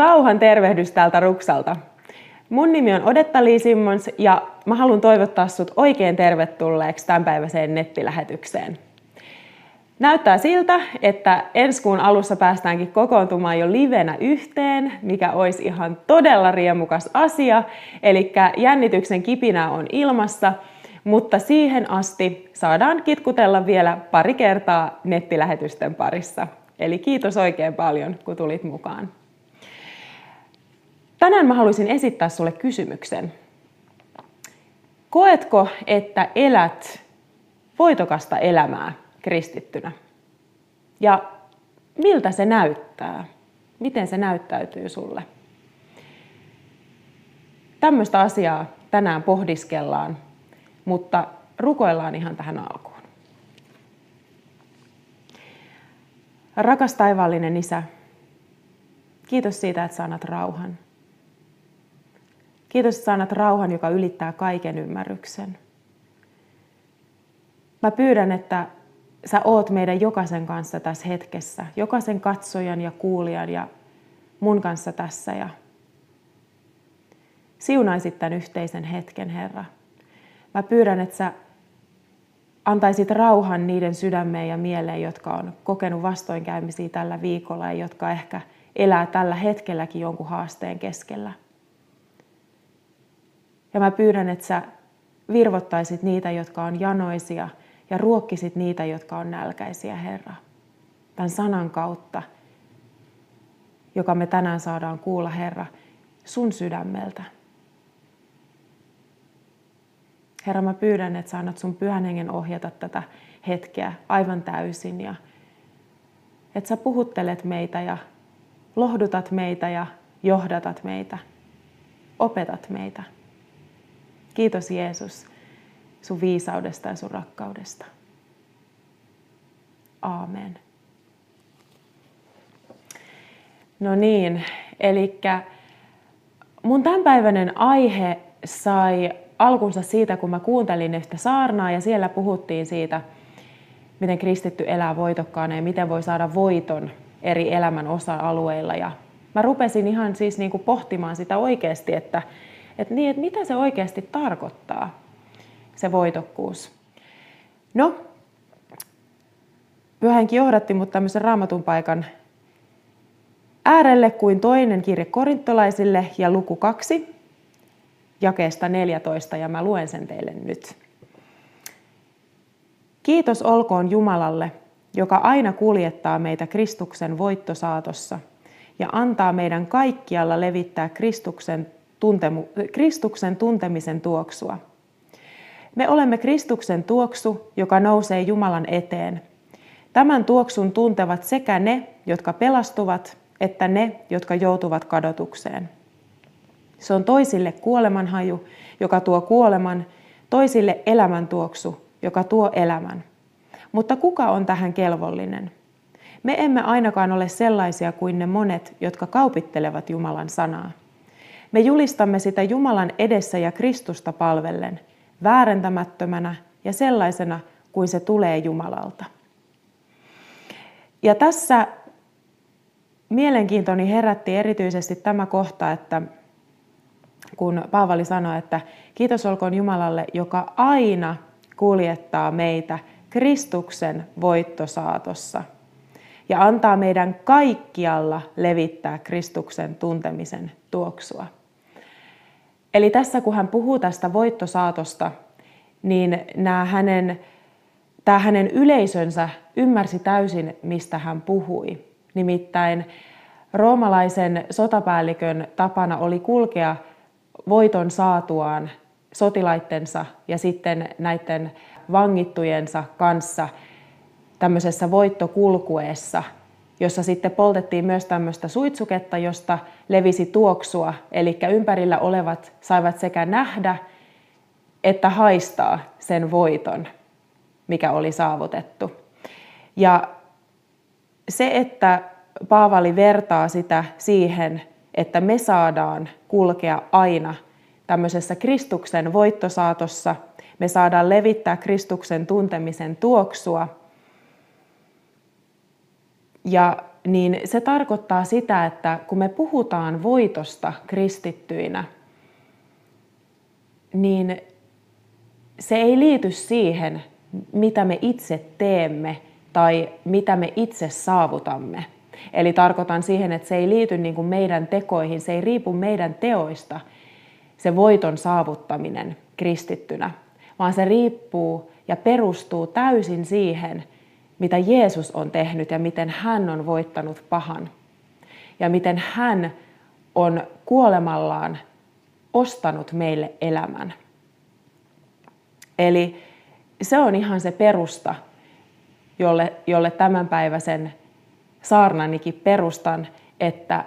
Rauhan tervehdys täältä Ruksalta. Mun nimi on Odetta Lee Simmons ja mä haluan toivottaa sut oikein tervetulleeksi tämänpäiväiseen nettilähetykseen. Näyttää siltä, että ensi kuun alussa päästäänkin kokoontumaan jo livenä yhteen, mikä olisi ihan todella riemukas asia. Eli jännityksen kipinä on ilmassa, mutta siihen asti saadaan kitkutella vielä pari kertaa nettilähetysten parissa. Eli kiitos oikein paljon, kun tulit mukaan. Tänään mä haluaisin esittää sulle kysymyksen. Koetko, että elät voitokasta elämää kristittynä? Ja miltä se näyttää? Miten se näyttäytyy sulle? Tämmöistä asiaa tänään pohdiskellaan, mutta rukoillaan ihan tähän alkuun. Rakas taivaallinen Isä, kiitos siitä, että saanat rauhan. Kiitos, että saanat rauhan, joka ylittää kaiken ymmärryksen. Mä pyydän, että sä oot meidän jokaisen kanssa tässä hetkessä, jokaisen katsojan ja kuulijan ja mun kanssa tässä. Ja siunaisit tämän yhteisen hetken, Herra. Mä pyydän, että sä antaisit rauhan niiden sydämeen ja mieleen, jotka on kokenut vastoinkäymisiä tällä viikolla ja jotka ehkä elää tällä hetkelläkin jonkun haasteen keskellä. Ja mä pyydän, että sä virvottaisit niitä, jotka on janoisia ja ruokkisit niitä, jotka on nälkäisiä, Herra. Tämän sanan kautta, joka me tänään saadaan kuulla, Herra, sun sydämeltä. Herra, mä pyydän, että sä annat sun pyhän hengen ohjata tätä hetkeä aivan täysin ja että sä puhuttelet meitä ja lohdutat meitä ja johdatat meitä, opetat meitä. Kiitos Jeesus sun viisaudesta ja sun rakkaudesta. Aamen. No niin, eli mun tämänpäiväinen aihe sai alkunsa siitä, kun mä kuuntelin yhtä saarnaa ja siellä puhuttiin siitä, miten kristitty elää voitokkaana ja miten voi saada voiton eri elämän osa-alueilla. Ja mä rupesin ihan siis niin kuin pohtimaan sitä oikeasti, että, että, niin, että mitä se oikeasti tarkoittaa, se voitokkuus. No, Pyhänkin johdatti mut tämmöisen raamatun paikan äärelle kuin toinen kirje korintolaisille ja luku 2, jakeesta 14 ja mä luen sen teille nyt. Kiitos olkoon Jumalalle, joka aina kuljettaa meitä Kristuksen voittosaatossa ja antaa meidän kaikkialla levittää Kristuksen, tuntemu, Kristuksen tuntemisen tuoksua. Me olemme Kristuksen tuoksu, joka nousee Jumalan eteen. Tämän tuoksun tuntevat sekä ne, jotka pelastuvat, että ne, jotka joutuvat kadotukseen. Se on toisille kuolemanhaju, joka tuo kuoleman, toisille elämäntuoksu, joka tuo elämän. Mutta kuka on tähän kelvollinen? Me emme ainakaan ole sellaisia kuin ne monet, jotka kaupittelevat Jumalan sanaa. Me julistamme sitä Jumalan edessä ja Kristusta palvellen, väärentämättömänä ja sellaisena kuin se tulee Jumalalta. Ja tässä mielenkiintoni herätti erityisesti tämä kohta, että kun Paavali sanoi, että kiitos olkoon Jumalalle, joka aina kuljettaa meitä Kristuksen voittosaatossa ja antaa meidän kaikkialla levittää Kristuksen tuntemisen tuoksua. Eli tässä kun hän puhuu tästä voittosaatosta, niin nämä hänen, tämä hänen yleisönsä ymmärsi täysin, mistä hän puhui. Nimittäin roomalaisen sotapäällikön tapana oli kulkea voiton saatuaan sotilaittensa ja sitten näiden vangittujensa kanssa tämmöisessä voittokulkueessa, jossa sitten poltettiin myös tämmöistä suitsuketta, josta levisi tuoksua, eli ympärillä olevat saivat sekä nähdä että haistaa sen voiton, mikä oli saavutettu. Ja se, että Paavali vertaa sitä siihen, että me saadaan kulkea aina tämmöisessä Kristuksen voittosaatossa. Me saadaan levittää Kristuksen tuntemisen tuoksua. Ja niin se tarkoittaa sitä, että kun me puhutaan voitosta kristittyinä, niin se ei liity siihen, mitä me itse teemme tai mitä me itse saavutamme. Eli tarkoitan siihen, että se ei liity niin kuin meidän tekoihin, se ei riipu meidän teoista, se voiton saavuttaminen kristittynä, vaan se riippuu ja perustuu täysin siihen, mitä Jeesus on tehnyt ja miten hän on voittanut pahan. Ja miten hän on kuolemallaan ostanut meille elämän. Eli se on ihan se perusta, jolle, jolle tämänpäiväisen saarnanikin perustan, että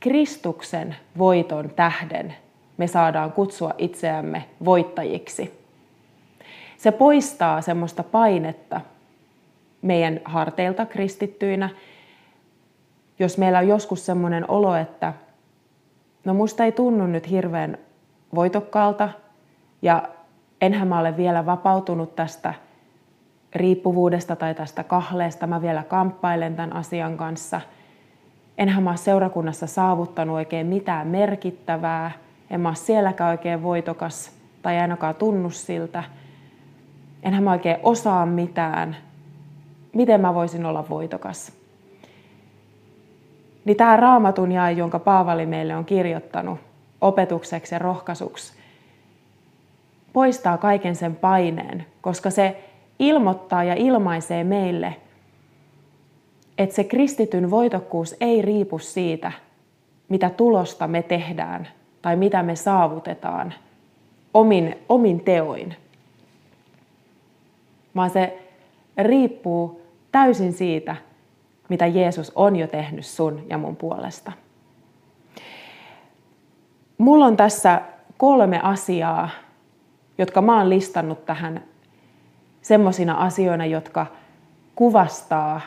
Kristuksen voiton tähden me saadaan kutsua itseämme voittajiksi. Se poistaa semmoista painetta meidän harteilta kristittyinä, jos meillä on joskus semmoinen olo, että no musta ei tunnu nyt hirveän voitokkaalta ja enhän mä ole vielä vapautunut tästä riippuvuudesta tai tästä kahleesta. Mä vielä kamppailen tämän asian kanssa. Enhän mä ole seurakunnassa saavuttanut oikein mitään merkittävää. En mä ole sielläkään oikein voitokas tai ainakaan tunnu siltä. Enhän mä oikein osaa mitään. Miten mä voisin olla voitokas? Niin tämä raamatun jae, jonka Paavali meille on kirjoittanut opetukseksi ja rohkaisuksi, poistaa kaiken sen paineen, koska se ilmoittaa ja ilmaisee meille, että se kristityn voitokkuus ei riipu siitä, mitä tulosta me tehdään tai mitä me saavutetaan omin, omin teoin, vaan se riippuu täysin siitä, mitä Jeesus on jo tehnyt sun ja mun puolesta. Mulla on tässä kolme asiaa, jotka mä oon listannut tähän semmoisina asioina, jotka kuvastaa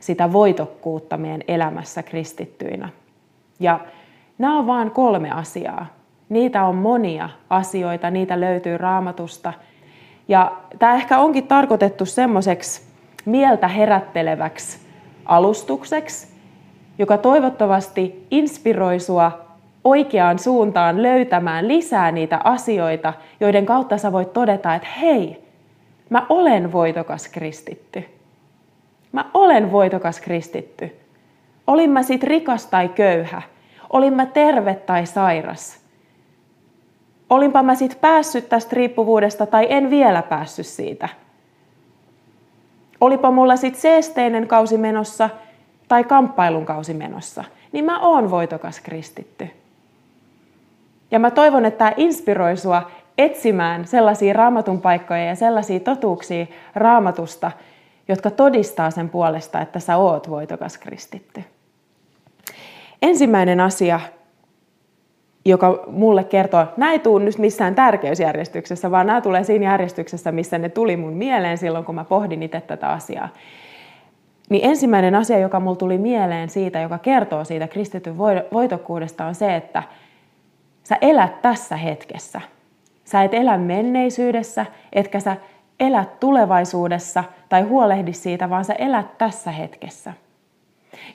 sitä voitokkuutta meidän elämässä kristittyinä. Ja nämä on vain kolme asiaa. Niitä on monia asioita, niitä löytyy raamatusta. Ja tämä ehkä onkin tarkoitettu semmoiseksi mieltä herätteleväksi alustukseksi, joka toivottavasti inspiroi sua oikeaan suuntaan löytämään lisää niitä asioita, joiden kautta sä voit todeta, että hei, mä olen voitokas kristitty. Mä olen voitokas kristitty. Olin mä sit rikas tai köyhä. Olin mä terve tai sairas. Olinpa mä sit päässyt tästä riippuvuudesta tai en vielä päässyt siitä. Olipa mulla sit seesteinen kausi menossa tai kamppailun kausi menossa, niin mä oon voitokas kristitty. Ja mä toivon, että tämä inspiroi sua etsimään sellaisia raamatun paikkoja ja sellaisia totuuksia raamatusta, jotka todistaa sen puolesta, että sä oot voitokas kristitty. Ensimmäinen asia, joka mulle kertoo, nämä ei tule nyt missään tärkeysjärjestyksessä, vaan nämä tulee siinä järjestyksessä, missä ne tuli mun mieleen silloin, kun mä pohdin itse tätä asiaa. Niin ensimmäinen asia, joka mulle tuli mieleen siitä, joka kertoo siitä kristityn voitokkuudesta, on se, että Sä elät tässä hetkessä. Sä et elä menneisyydessä, etkä sä elä tulevaisuudessa tai huolehdi siitä, vaan sä elät tässä hetkessä.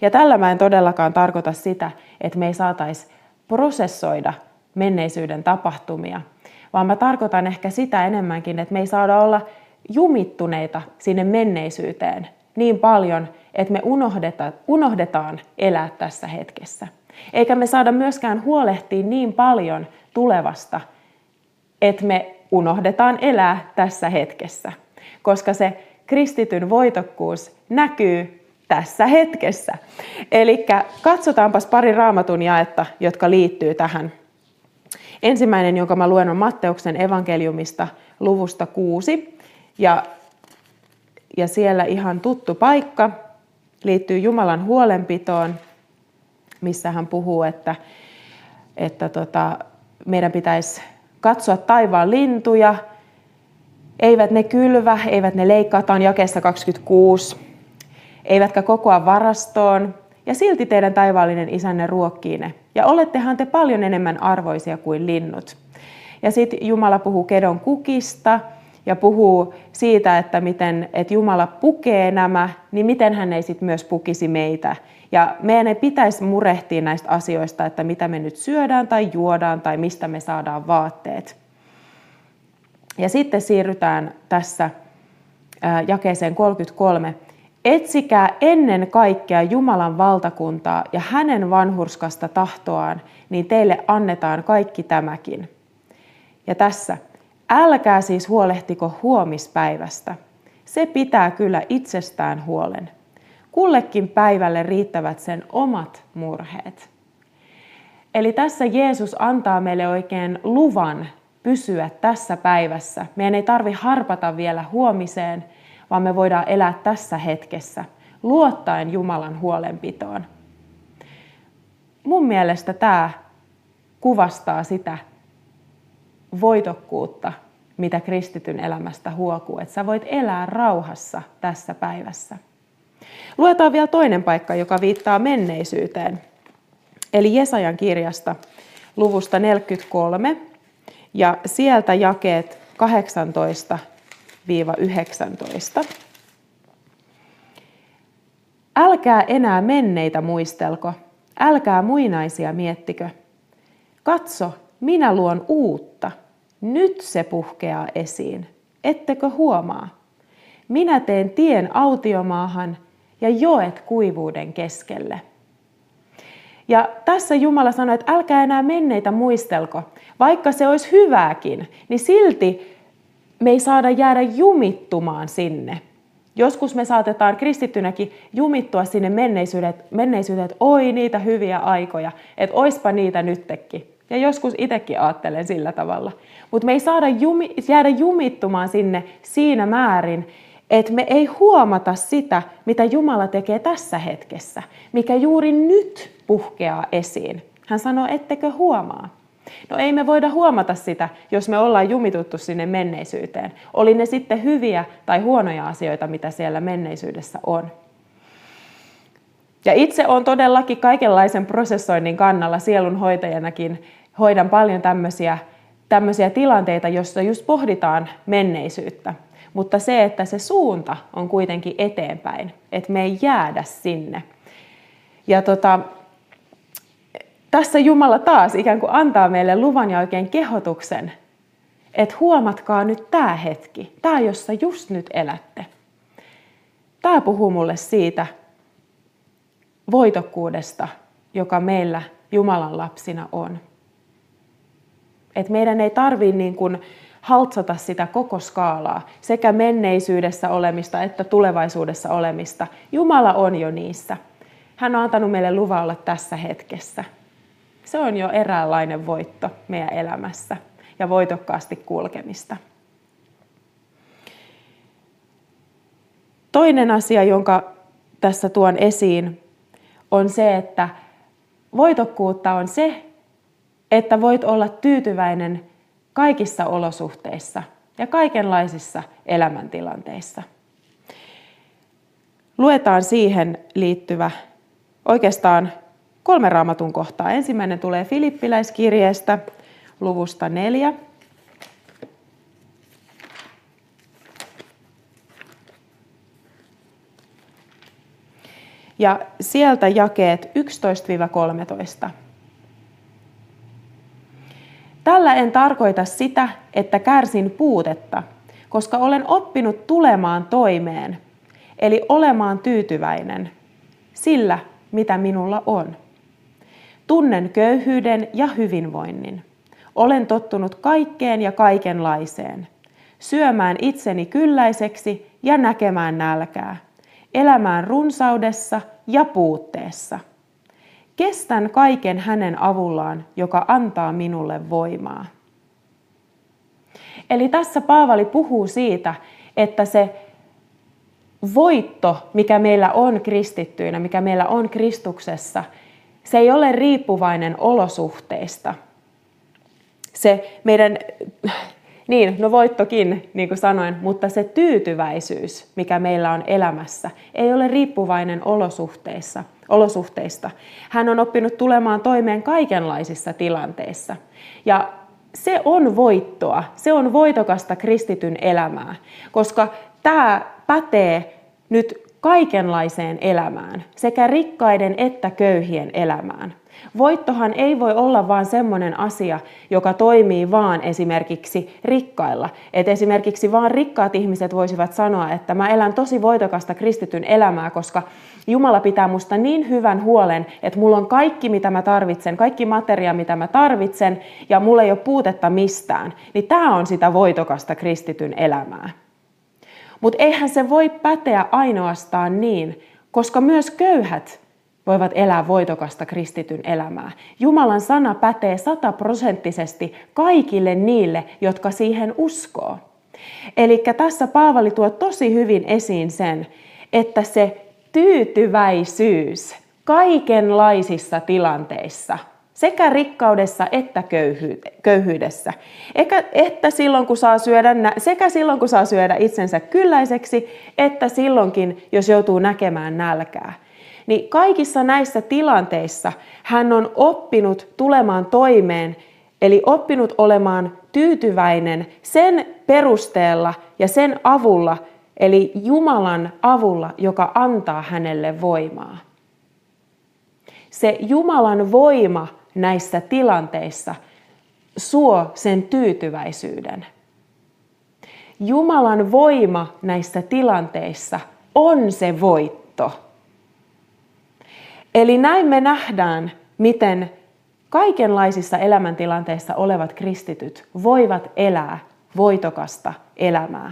Ja tällä mä en todellakaan tarkoita sitä, että me ei saataisi prosessoida menneisyyden tapahtumia, vaan mä tarkoitan ehkä sitä enemmänkin, että me ei saada olla jumittuneita sinne menneisyyteen niin paljon, että me unohdetaan elää tässä hetkessä. Eikä me saada myöskään huolehtia niin paljon tulevasta, että me unohdetaan elää tässä hetkessä. Koska se kristityn voitokkuus näkyy tässä hetkessä. Eli katsotaanpas pari raamatun jaetta, jotka liittyy tähän. Ensimmäinen, jonka mä luen, on Matteuksen evankeliumista luvusta 6. Ja, ja siellä ihan tuttu paikka liittyy Jumalan huolenpitoon missä hän puhuu, että, että tota, meidän pitäisi katsoa taivaan lintuja, eivät ne kylvä, eivät ne leikkaa, tämä on jakeessa 26, eivätkä kokoa varastoon, ja silti teidän taivaallinen isänne ruokkii ne. Ja olettehan te paljon enemmän arvoisia kuin linnut. Ja sitten Jumala puhuu kedon kukista, ja puhuu siitä, että miten että Jumala pukee nämä, niin miten hän ei sitten myös pukisi meitä. Ja meidän ei pitäisi murehtia näistä asioista, että mitä me nyt syödään tai juodaan tai mistä me saadaan vaatteet. Ja sitten siirrytään tässä jakeeseen 33. Etsikää ennen kaikkea Jumalan valtakuntaa ja hänen vanhurskasta tahtoaan, niin teille annetaan kaikki tämäkin. Ja tässä, älkää siis huolehtiko huomispäivästä. Se pitää kyllä itsestään huolen. Kullekin päivälle riittävät sen omat murheet. Eli tässä Jeesus antaa meille oikein luvan pysyä tässä päivässä. Meidän ei tarvi harpata vielä huomiseen, vaan me voidaan elää tässä hetkessä, luottaen Jumalan huolenpitoon. Mun mielestä tämä kuvastaa sitä voitokkuutta, mitä kristityn elämästä huokuu, että sä voit elää rauhassa tässä päivässä. Luetaan vielä toinen paikka, joka viittaa menneisyyteen. Eli Jesajan kirjasta luvusta 43 ja sieltä jakeet 18-19. Älkää enää menneitä muistelko, älkää muinaisia miettikö. Katso, minä luon uutta. Nyt se puhkeaa esiin. Ettekö huomaa? Minä teen tien autiomaahan ja joet kuivuuden keskelle. Ja tässä Jumala sanoi, että älkää enää menneitä muistelko. Vaikka se olisi hyvääkin, niin silti me ei saada jäädä jumittumaan sinne. Joskus me saatetaan kristittynäkin jumittua sinne menneisyyteen, menneisyyteen että oi niitä hyviä aikoja, että oispa niitä nyttekin. Ja joskus itsekin ajattelen sillä tavalla. Mutta me ei saada jumi, jäädä jumittumaan sinne siinä määrin, että me ei huomata sitä, mitä Jumala tekee tässä hetkessä, mikä juuri nyt puhkeaa esiin. Hän sanoo, ettekö huomaa? No ei me voida huomata sitä, jos me ollaan jumituttu sinne menneisyyteen. Oli ne sitten hyviä tai huonoja asioita, mitä siellä menneisyydessä on. Ja itse on todellakin kaikenlaisen prosessoinnin kannalla sielunhoitajanakin. Hoidan paljon tämmöisiä, tämmöisiä tilanteita, joissa just pohditaan menneisyyttä. Mutta se, että se suunta on kuitenkin eteenpäin, että me ei jäädä sinne. Ja tota, tässä Jumala taas ikään kuin antaa meille luvan ja oikein kehotuksen, että huomatkaa nyt tämä hetki, tämä jossa just nyt elätte. Tämä puhuu mulle siitä voitokkuudesta, joka meillä Jumalan lapsina on. Et meidän ei tarvitse niin kuin haltsata sitä koko skaalaa, sekä menneisyydessä olemista että tulevaisuudessa olemista. Jumala on jo niissä. Hän on antanut meille luvan tässä hetkessä. Se on jo eräänlainen voitto meidän elämässä ja voitokkaasti kulkemista. Toinen asia, jonka tässä tuon esiin, on se, että voitokkuutta on se, että voit olla tyytyväinen kaikissa olosuhteissa ja kaikenlaisissa elämäntilanteissa. Luetaan siihen liittyvä oikeastaan kolme raamatun kohtaa. Ensimmäinen tulee Filippiläiskirjeestä luvusta neljä. Ja sieltä jakeet 11-13. Tällä en tarkoita sitä, että kärsin puutetta, koska olen oppinut tulemaan toimeen, eli olemaan tyytyväinen sillä, mitä minulla on. Tunnen köyhyyden ja hyvinvoinnin. Olen tottunut kaikkeen ja kaikenlaiseen. Syömään itseni kylläiseksi ja näkemään nälkää. Elämään runsaudessa ja puutteessa. Kestän kaiken hänen avullaan, joka antaa minulle voimaa. Eli tässä Paavali puhuu siitä, että se voitto, mikä meillä on kristittyinä, mikä meillä on Kristuksessa, se ei ole riippuvainen olosuhteista. Se meidän, niin, no voittokin, niin kuin sanoin, mutta se tyytyväisyys, mikä meillä on elämässä, ei ole riippuvainen olosuhteissa, olosuhteista. Hän on oppinut tulemaan toimeen kaikenlaisissa tilanteissa. Ja se on voittoa, se on voitokasta kristityn elämää, koska tämä pätee nyt kaikenlaiseen elämään, sekä rikkaiden että köyhien elämään. Voittohan ei voi olla vain semmoinen asia, joka toimii vaan esimerkiksi rikkailla. Et esimerkiksi vaan rikkaat ihmiset voisivat sanoa, että mä elän tosi voitokasta kristityn elämää, koska Jumala pitää musta niin hyvän huolen, että mulla on kaikki, mitä mä tarvitsen, kaikki materia, mitä mä tarvitsen, ja mulla ei ole puutetta mistään. Niin tämä on sitä voitokasta kristityn elämää. Mutta eihän se voi päteä ainoastaan niin, koska myös köyhät voivat elää voitokasta kristityn elämää. Jumalan sana pätee sataprosenttisesti kaikille niille, jotka siihen uskoo. Eli tässä Paavali tuo tosi hyvin esiin sen, että se tyytyväisyys kaikenlaisissa tilanteissa, sekä rikkaudessa että köyhyydessä, Eikä, että silloin, kun saa syödä, sekä silloin, kun saa syödä itsensä kylläiseksi, että silloinkin, jos joutuu näkemään nälkää niin kaikissa näissä tilanteissa hän on oppinut tulemaan toimeen, eli oppinut olemaan tyytyväinen sen perusteella ja sen avulla, eli Jumalan avulla, joka antaa hänelle voimaa. Se Jumalan voima näissä tilanteissa suo sen tyytyväisyyden. Jumalan voima näissä tilanteissa on se voitto. Eli näin me nähdään, miten kaikenlaisissa elämäntilanteissa olevat kristityt voivat elää voitokasta elämää.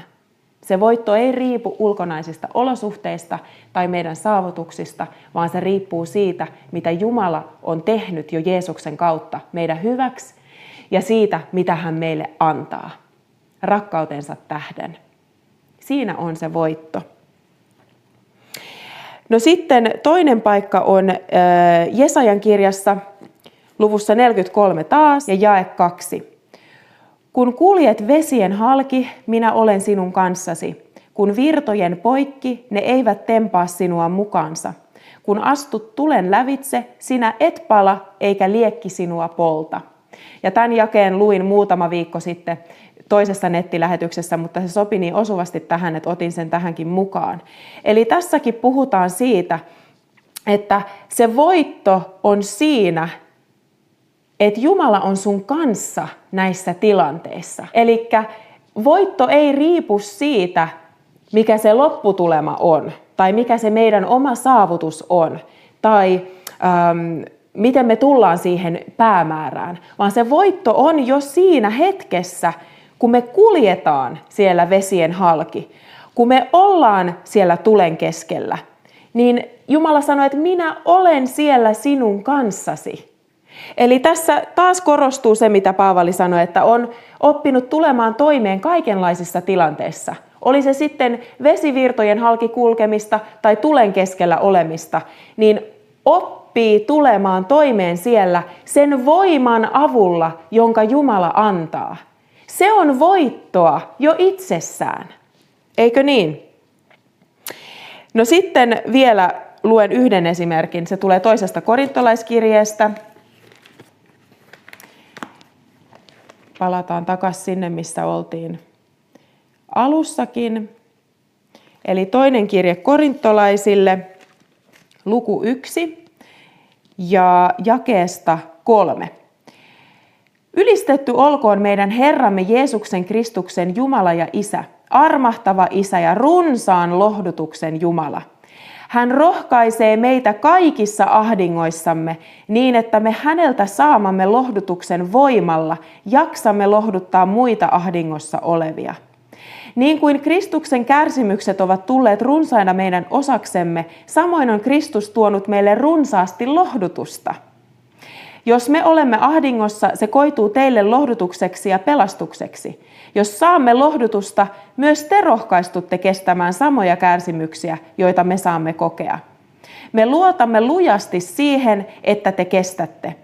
Se voitto ei riipu ulkonaisista olosuhteista tai meidän saavutuksista, vaan se riippuu siitä, mitä Jumala on tehnyt jo Jeesuksen kautta meidän hyväksi ja siitä, mitä hän meille antaa rakkautensa tähden. Siinä on se voitto. No sitten toinen paikka on Jesajan kirjassa luvussa 43 taas ja jae 2. Kun kuljet vesien halki, minä olen sinun kanssasi. Kun virtojen poikki, ne eivät tempaa sinua mukaansa. Kun astut tulen lävitse, sinä et pala eikä liekki sinua polta. Ja tämän jakeen luin muutama viikko sitten toisessa nettilähetyksessä, mutta se sopi niin osuvasti tähän, että otin sen tähänkin mukaan. Eli tässäkin puhutaan siitä, että se voitto on siinä, että Jumala on sun kanssa näissä tilanteissa. Eli voitto ei riipu siitä, mikä se lopputulema on, tai mikä se meidän oma saavutus on, tai ähm, miten me tullaan siihen päämäärään, vaan se voitto on jo siinä hetkessä, kun me kuljetaan siellä vesien halki, kun me ollaan siellä tulen keskellä, niin Jumala sanoi, että minä olen siellä sinun kanssasi. Eli tässä taas korostuu se, mitä Paavali sanoi, että on oppinut tulemaan toimeen kaikenlaisissa tilanteissa. Oli se sitten vesivirtojen halki kulkemista tai tulen keskellä olemista, niin oppii tulemaan toimeen siellä sen voiman avulla, jonka Jumala antaa. Se on voittoa jo itsessään. Eikö niin? No sitten vielä luen yhden esimerkin. Se tulee toisesta korintolaiskirjeestä. Palataan takaisin sinne, missä oltiin alussakin. Eli toinen kirje korintolaisille, luku 1 ja jakeesta kolme. Ylistetty olkoon meidän Herramme Jeesuksen Kristuksen Jumala ja Isä, armahtava Isä ja runsaan lohdutuksen Jumala. Hän rohkaisee meitä kaikissa ahdingoissamme niin, että me häneltä saamamme lohdutuksen voimalla jaksamme lohduttaa muita ahdingossa olevia. Niin kuin Kristuksen kärsimykset ovat tulleet runsaina meidän osaksemme, samoin on Kristus tuonut meille runsaasti lohdutusta – jos me olemme ahdingossa, se koituu teille lohdutukseksi ja pelastukseksi. Jos saamme lohdutusta, myös te rohkaistutte kestämään samoja kärsimyksiä, joita me saamme kokea. Me luotamme lujasti siihen, että te kestätte.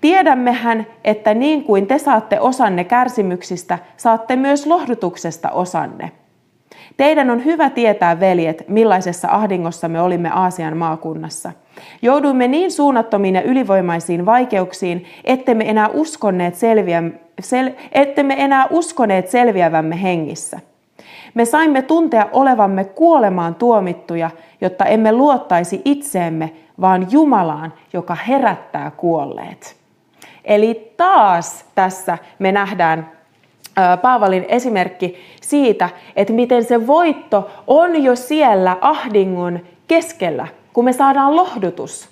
Tiedämmehän, että niin kuin te saatte osanne kärsimyksistä, saatte myös lohdutuksesta osanne. Teidän on hyvä tietää, veljet, millaisessa ahdingossa me olimme Aasian maakunnassa – Jouduimme niin suunnattomiin ja ylivoimaisiin vaikeuksiin, ettemme enää uskoneet, selviä, sel, ettemme enää uskoneet selviävämme hengissä. Me saimme tuntea olevamme kuolemaan tuomittuja, jotta emme luottaisi itseemme, vaan Jumalaan, joka herättää kuolleet. Eli taas tässä me nähdään Paavalin esimerkki siitä, että miten se voitto on jo siellä ahdingon keskellä, kun me saadaan lohdutus.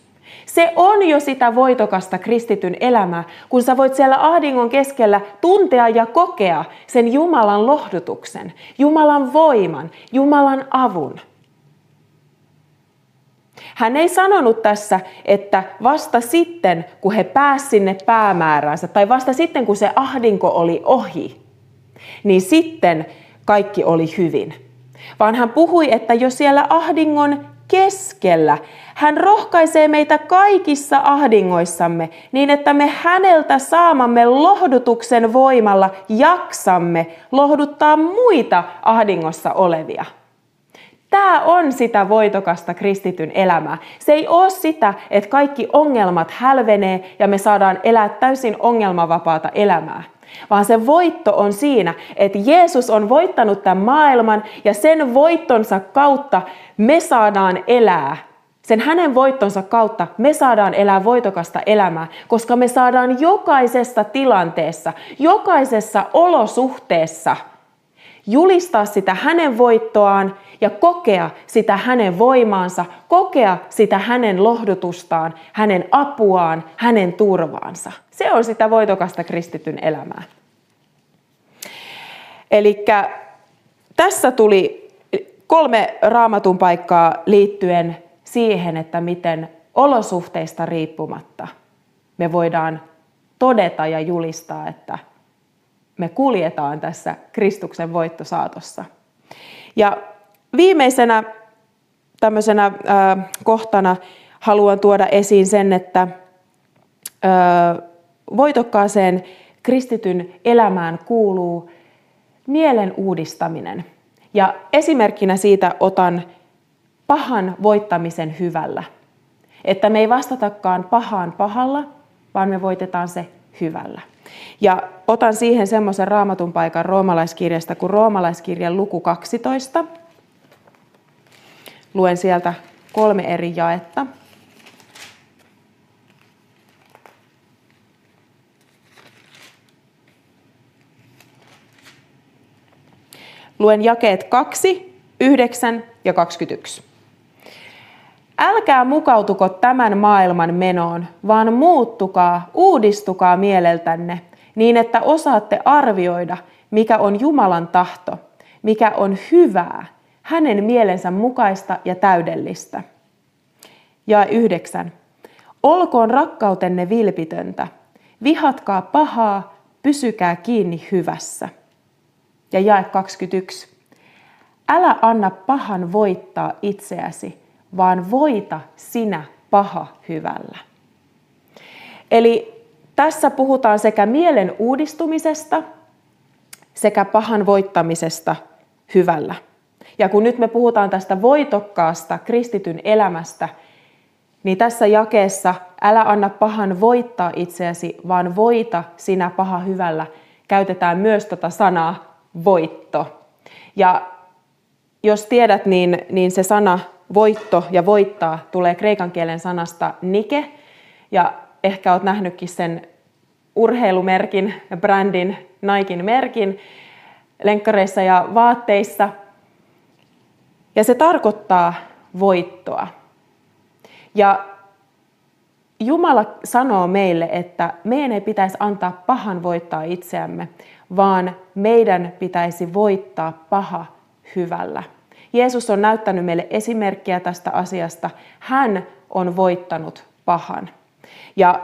Se on jo sitä voitokasta kristityn elämää, kun sä voit siellä ahdingon keskellä tuntea ja kokea sen Jumalan lohdutuksen, Jumalan voiman, Jumalan avun. Hän ei sanonut tässä, että vasta sitten, kun he pääsivät sinne päämääränsä, tai vasta sitten, kun se ahdinko oli ohi, niin sitten kaikki oli hyvin. Vaan hän puhui, että jo siellä ahdingon keskellä hän rohkaisee meitä kaikissa ahdingoissamme niin, että me häneltä saamamme lohdutuksen voimalla jaksamme lohduttaa muita ahdingossa olevia. Tämä on sitä voitokasta kristityn elämää. Se ei ole sitä, että kaikki ongelmat hälvenee ja me saadaan elää täysin ongelmavapaata elämää. Vaan se voitto on siinä, että Jeesus on voittanut tämän maailman ja sen voittonsa kautta me saadaan elää. Sen hänen voittonsa kautta me saadaan elää voitokasta elämää, koska me saadaan jokaisessa tilanteessa, jokaisessa olosuhteessa julistaa sitä hänen voittoaan ja kokea sitä hänen voimaansa, kokea sitä hänen lohdutustaan, hänen apuaan, hänen turvaansa. Se on sitä voitokasta kristityn elämää. Eli tässä tuli kolme raamatun paikkaa liittyen siihen, että miten olosuhteista riippumatta me voidaan todeta ja julistaa, että me kuljetaan tässä Kristuksen voittosaatossa. Ja viimeisenä tämmöisenä kohtana haluan tuoda esiin sen, että voitokkaaseen kristityn elämään kuuluu mielen uudistaminen. Ja esimerkkinä siitä otan pahan voittamisen hyvällä. Että me ei vastatakaan pahaan pahalla, vaan me voitetaan se hyvällä. Ja otan siihen semmoisen raamatun paikan roomalaiskirjasta kuin roomalaiskirjan luku 12. Luen sieltä kolme eri jaetta. Luen jakeet 2, 9 ja 21. Älkää mukautuko tämän maailman menoon, vaan muuttukaa, uudistukaa mieleltänne, niin että osaatte arvioida, mikä on Jumalan tahto, mikä on hyvää, hänen mielensä mukaista ja täydellistä. Ja yhdeksän. Olkoon rakkautenne vilpitöntä. Vihatkaa pahaa, pysykää kiinni hyvässä. Ja jae 21. Älä anna pahan voittaa itseäsi, vaan voita sinä paha hyvällä. Eli tässä puhutaan sekä mielen uudistumisesta sekä pahan voittamisesta hyvällä. Ja kun nyt me puhutaan tästä voitokkaasta kristityn elämästä, niin tässä jakeessa älä anna pahan voittaa itseäsi, vaan voita sinä paha hyvällä. Käytetään myös tota sanaa voitto. Ja jos tiedät, niin, niin se sana voitto ja voittaa tulee kreikan kielen sanasta nike. Ja ehkä olet nähnytkin sen urheilumerkin brändin, Naikin merkin lenkkareissa ja vaatteissa. Ja se tarkoittaa voittoa. Ja Jumala sanoo meille, että meidän ei pitäisi antaa pahan voittaa itseämme, vaan meidän pitäisi voittaa paha hyvällä. Jeesus on näyttänyt meille esimerkkiä tästä asiasta. Hän on voittanut pahan. Ja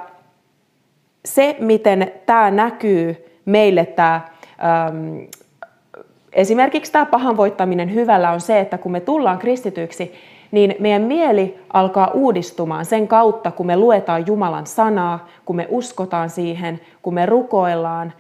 se, miten tämä näkyy meille, tämä, ähm, esimerkiksi tämä pahan voittaminen hyvällä on se, että kun me tullaan kristityksi, niin meidän mieli alkaa uudistumaan sen kautta, kun me luetaan Jumalan sanaa, kun me uskotaan siihen, kun me rukoillaan,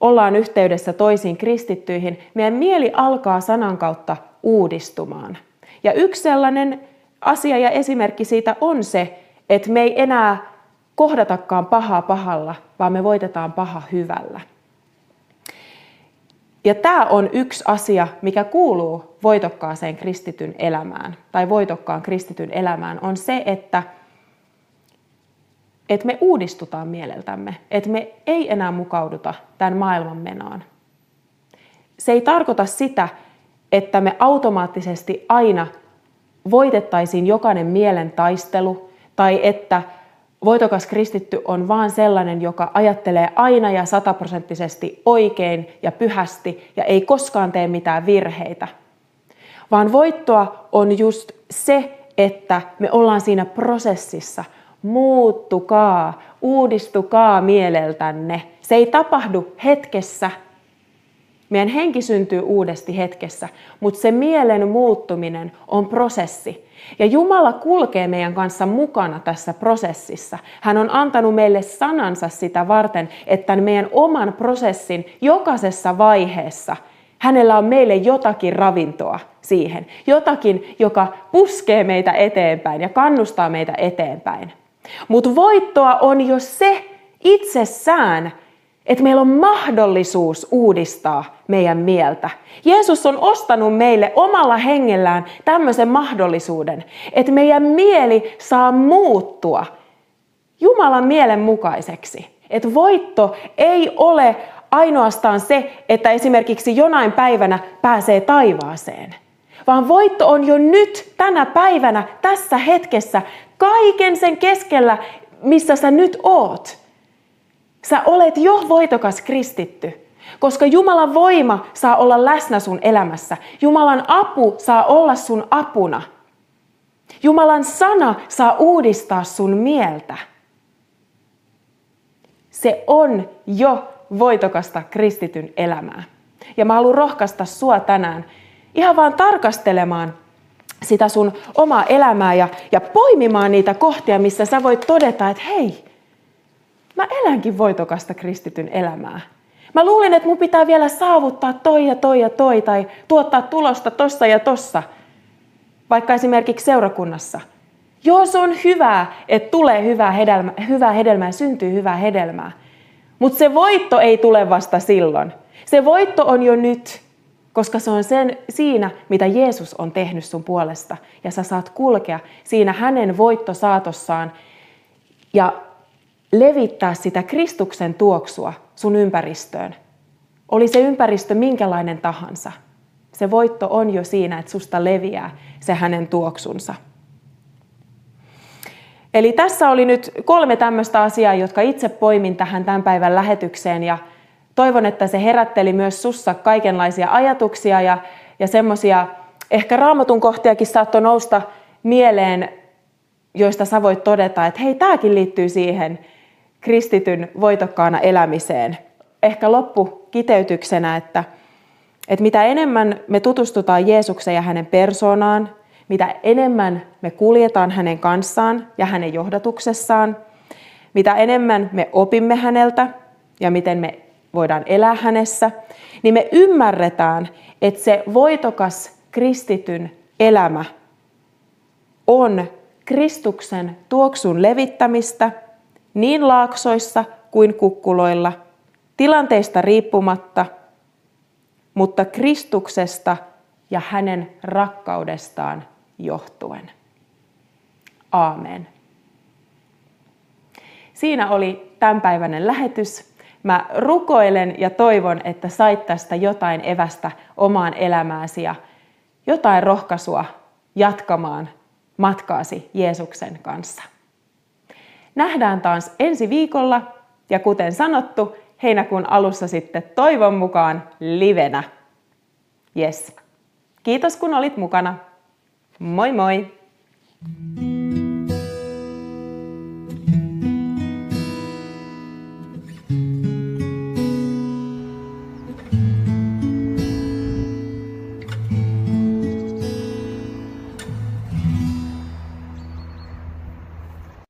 ollaan yhteydessä toisiin kristittyihin, meidän mieli alkaa sanan kautta uudistumaan. Ja yksi sellainen asia ja esimerkki siitä on se, että me ei enää kohdatakaan pahaa pahalla, vaan me voitetaan paha hyvällä. Ja tämä on yksi asia, mikä kuuluu voitokkaaseen kristityn elämään, tai voitokkaan kristityn elämään, on se, että, että me uudistutaan mieleltämme, että me ei enää mukauduta tämän maailman menoon. Se ei tarkoita sitä, että me automaattisesti aina voitettaisiin jokainen mielen taistelu, tai että voitokas kristitty on vaan sellainen, joka ajattelee aina ja sataprosenttisesti oikein ja pyhästi ja ei koskaan tee mitään virheitä. Vaan voittoa on just se, että me ollaan siinä prosessissa. Muuttukaa, uudistukaa mieleltänne. Se ei tapahdu hetkessä. Meidän henki syntyy uudesti hetkessä, mutta se mielen muuttuminen on prosessi. Ja Jumala kulkee meidän kanssa mukana tässä prosessissa. Hän on antanut meille sanansa sitä varten, että meidän oman prosessin jokaisessa vaiheessa hänellä on meille jotakin ravintoa siihen. Jotakin, joka puskee meitä eteenpäin ja kannustaa meitä eteenpäin. Mutta voittoa on jo se itsessään, että meillä on mahdollisuus uudistaa meidän mieltä. Jeesus on ostanut meille omalla hengellään tämmöisen mahdollisuuden, että meidän mieli saa muuttua Jumalan mielen mukaiseksi. Että voitto ei ole ainoastaan se, että esimerkiksi jonain päivänä pääsee taivaaseen, vaan voitto on jo nyt, tänä päivänä, tässä hetkessä, kaiken sen keskellä, missä sä nyt oot. Sä olet jo voitokas kristitty, koska Jumalan voima saa olla läsnä sun elämässä. Jumalan apu saa olla sun apuna. Jumalan sana saa uudistaa sun mieltä. Se on jo voitokasta kristityn elämää. Ja mä haluan rohkaista sua tänään ihan vaan tarkastelemaan sitä sun omaa elämää ja, ja poimimaan niitä kohtia, missä sä voit todeta, että hei, mä elänkin voitokasta kristityn elämää. Mä luulin, että mun pitää vielä saavuttaa toi ja toi ja toi tai tuottaa tulosta tossa ja tossa. Vaikka esimerkiksi seurakunnassa. Joo, se on hyvää, että tulee hyvää hedelmää, hyvää hedelmää syntyy hyvää hedelmää. Mutta se voitto ei tule vasta silloin. Se voitto on jo nyt, koska se on sen, siinä, mitä Jeesus on tehnyt sun puolesta. Ja sä saat kulkea siinä hänen voittosaatossaan. Ja levittää sitä Kristuksen tuoksua sun ympäristöön. Oli se ympäristö minkälainen tahansa. Se voitto on jo siinä, että susta leviää se hänen tuoksunsa. Eli tässä oli nyt kolme tämmöistä asiaa, jotka itse poimin tähän tämän päivän lähetykseen ja toivon, että se herätteli myös sussa kaikenlaisia ajatuksia ja, ja semmoisia ehkä raamatun kohtiakin saattoi nousta mieleen, joista sä voit todeta, että hei, tämäkin liittyy siihen, kristityn voitokkaana elämiseen. Ehkä loppu kiteytyksenä, että, että mitä enemmän me tutustutaan Jeesukseen ja hänen persoonaan, mitä enemmän me kuljetaan hänen kanssaan ja hänen johdatuksessaan, mitä enemmän me opimme häneltä ja miten me voidaan elää hänessä, niin me ymmärretään, että se voitokas kristityn elämä on Kristuksen tuoksun levittämistä – niin laaksoissa kuin kukkuloilla, tilanteista riippumatta, mutta Kristuksesta ja hänen rakkaudestaan johtuen. Aamen. Siinä oli tämänpäiväinen lähetys. Mä rukoilen ja toivon, että sait tästä jotain evästä omaan elämääsi ja jotain rohkaisua jatkamaan matkaasi Jeesuksen kanssa. Nähdään taas ensi viikolla ja kuten sanottu, heinäkuun alussa sitten toivon mukaan livenä. Yes. Kiitos kun olit mukana. Moi moi! you